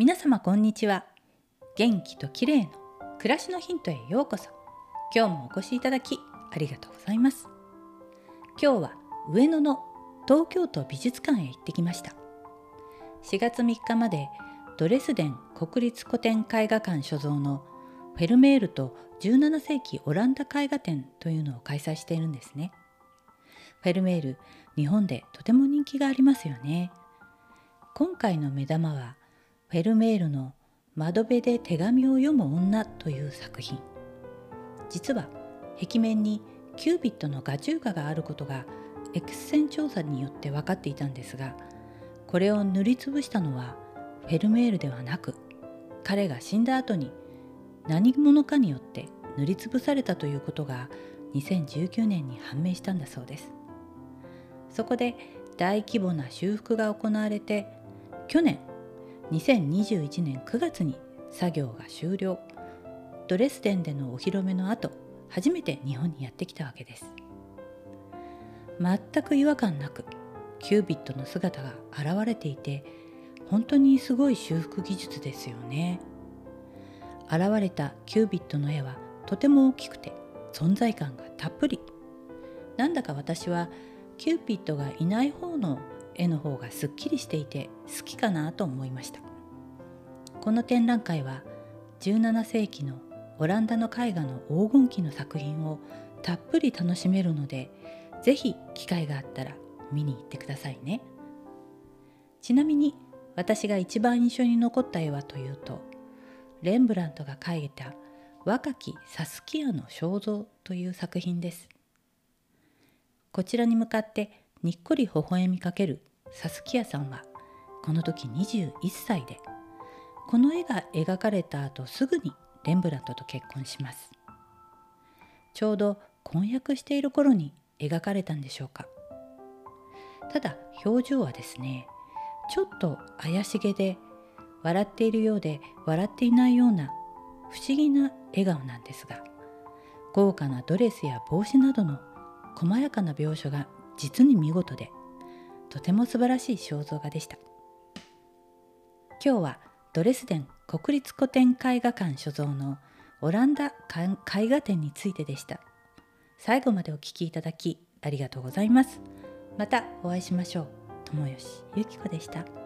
皆様こんにちは。元気と綺麗の暮らしのヒントへようこそ。今日もお越しいただきありがとうございます。今日は上野の東京都美術館へ行ってきました。4月3日までドレスデン国立古典絵画館所蔵のフェルメールと17世紀オランダ絵画展というのを開催しているんですね。フェルメール日本でとても人気がありますよね。今回の目玉はフェルメールの窓辺で手紙を読む女という作品。実は壁面にキュービットの画中画があることが X 線調査によって分かっていたんですがこれを塗りつぶしたのはフェルメールではなく彼が死んだ後に何者かによって塗りつぶされたということが2019年に判明したんだそうです。そこで大規模な修復が行われて去年2021年9月に作業が終了。ドレスデンでのお披露目の後初めて日本にやってきたわけです。全く違和感なくキュービットの姿が現れていて本当にすごい修復技術ですよね。現れたキュービットの絵はとても大きくて存在感がたっぷり。なんだか私はキューピッドがいない方の絵の方がすっきりしていて好きかなと思いました。この展覧会は17世紀のオランダの絵画の黄金期の作品をたっぷり楽しめるので是非機会があったら見に行ってくださいね。ちなみに私が一番印象に残った絵はというとレンブラントが描いた若きサスキアの肖像という作品です。こちらに向かってにっこり微笑みかけるサスキアさんはこの時21歳でこの絵が描かれた後すぐにレンブラントと結婚します。ちょうど婚約している頃に描かれたんでしょうか。ただ表情はですねちょっと怪しげで笑っているようで笑っていないような不思議な笑顔なんですが豪華なドレスや帽子などの細やかな描写が実に見事でとても素晴らしい肖像画でした。今日はドレスデン国立古典絵画館所蔵のオランダ絵画展についてでした。最後までお聴きいただきありがとうございます。またお会いしましょう。友吉ゆき子でした。